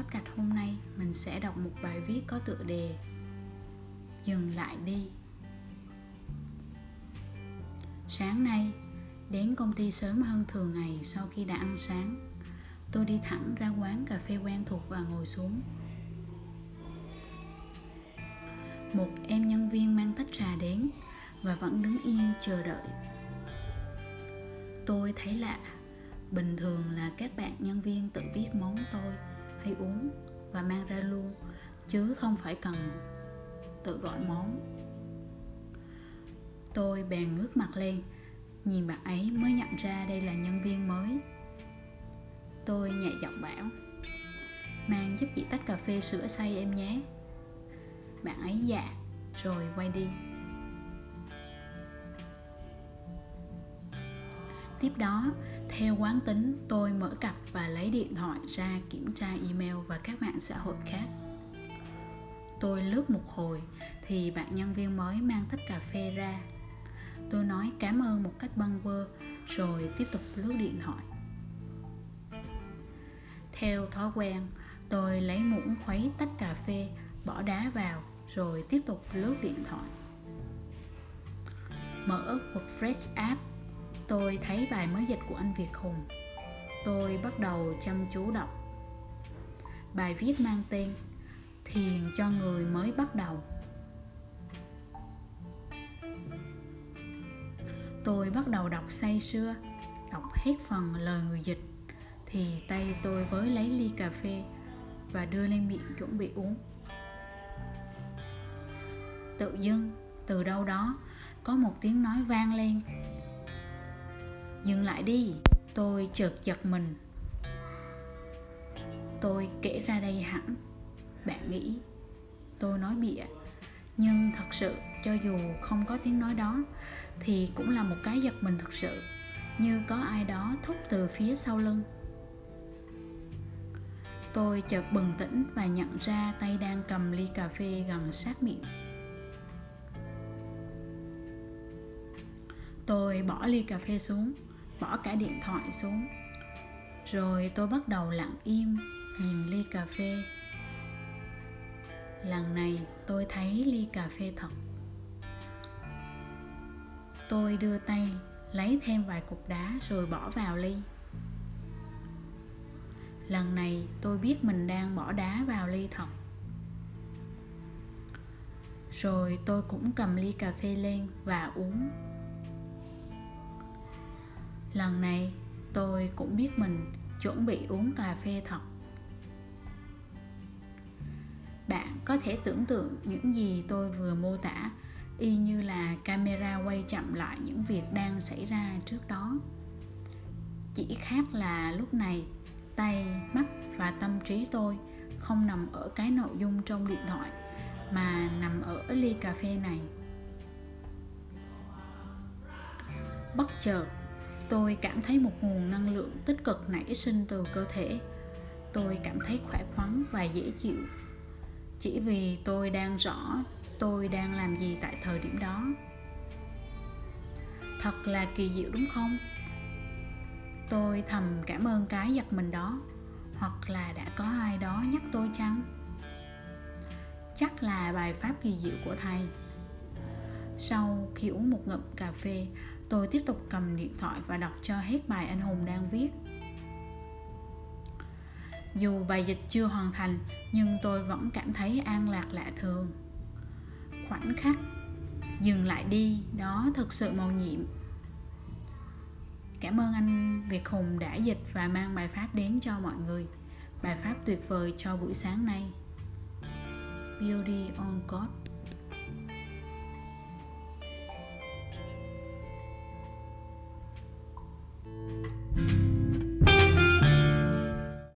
podcast hôm nay mình sẽ đọc một bài viết có tựa đề Dừng lại đi. Sáng nay, đến công ty sớm hơn thường ngày sau khi đã ăn sáng Tôi đi thẳng ra quán cà phê quen thuộc và ngồi xuống. Một em nhân viên mang tách trà đến và vẫn đứng yên chờ đợi. Tôi thấy lạ Bình thường là các bạn nhân viên tự biết món tôi hay uống và mang ra luôn chứ không phải cần tự gọi món. Tôi bèn ngước mặt lên, nhìn bạn ấy mới nhận ra đây là nhân viên mới. Tôi nhẹ giọng bảo, mang giúp chị tách cà phê sữa xay em nhé. Bạn ấy dạ rồi quay đi. Tiếp đó theo quán tính, tôi mở cặp và lấy điện thoại ra kiểm tra email và các mạng xã hội khác. Tôi lướt một hồi thì bạn nhân viên mới mang tách cà phê ra. Tôi nói cảm ơn một cách bâng vơ rồi tiếp tục lướt điện thoại. Theo thói quen, tôi lấy muỗng khuấy tách cà phê, bỏ đá vào rồi tiếp tục lướt điện thoại. Mở WordPress app tôi thấy bài mới dịch của anh Việt Hùng. Tôi bắt đầu chăm chú đọc. Bài viết mang tên Thiền cho người mới bắt đầu. Tôi bắt đầu đọc say sưa, Đọc hết phần lời người dịch, Thì tay tôi với lấy ly cà phê Và đưa lên miệng chuẩn bị uống. Tự dưng, từ đâu đó, Có một tiếng nói vang lên. Dừng lại đi, Tôi chợt giật mình. Tôi kể ra đây hẳn. Bạn nghĩ, Tôi nói bịa. Nhưng thật sự, cho dù không có tiếng nói đó, Thì cũng là một cái giật mình thật sự. Như có ai đó thúc từ phía sau lưng. Tôi chợt bừng tỉnh và nhận ra tay đang cầm ly cà phê gần sát miệng. Tôi bỏ ly cà phê xuống bỏ cả điện thoại xuống. Rồi tôi bắt đầu lặng im, nhìn ly cà phê. Lần này tôi thấy ly cà phê thật. Tôi đưa tay lấy thêm vài cục đá rồi bỏ vào ly. Lần này tôi biết mình đang bỏ đá vào ly thật. Rồi tôi cũng cầm ly cà phê lên và uống lần này, tôi cũng biết mình chuẩn bị uống cà phê thật. Bạn có thể tưởng tượng những gì tôi vừa mô tả, y như là camera quay chậm lại những việc đang xảy ra trước đó. Chỉ khác là lúc này, tay, mắt và tâm trí tôi không nằm ở cái nội dung trong điện thoại, mà nằm ở ly cà phê này. Bất chợt tôi cảm thấy một nguồn năng lượng tích cực nảy sinh từ cơ thể. Tôi cảm thấy khỏe khoắn và dễ chịu. Chỉ vì tôi đang rõ tôi đang làm gì tại thời điểm đó. Thật là kỳ diệu đúng không? Tôi thầm cảm ơn cái giật mình đó. Hoặc là đã có ai đó nhắc tôi chăng? Chắc là bài pháp kỳ diệu của thầy. Sau khi uống một ngụm cà phê tôi tiếp tục cầm điện thoại và đọc cho hết bài anh hùng đang viết. Dù bài dịch chưa hoàn thành, nhưng tôi vẫn cảm thấy an lạc lạ thường. Khoảnh khắc dừng lại đi, đó thực sự màu nhiệm. Cảm ơn anh việt hùng đã dịch và mang bài pháp đến cho mọi người. Bài pháp tuyệt vời cho buổi sáng nay. Beauty on god.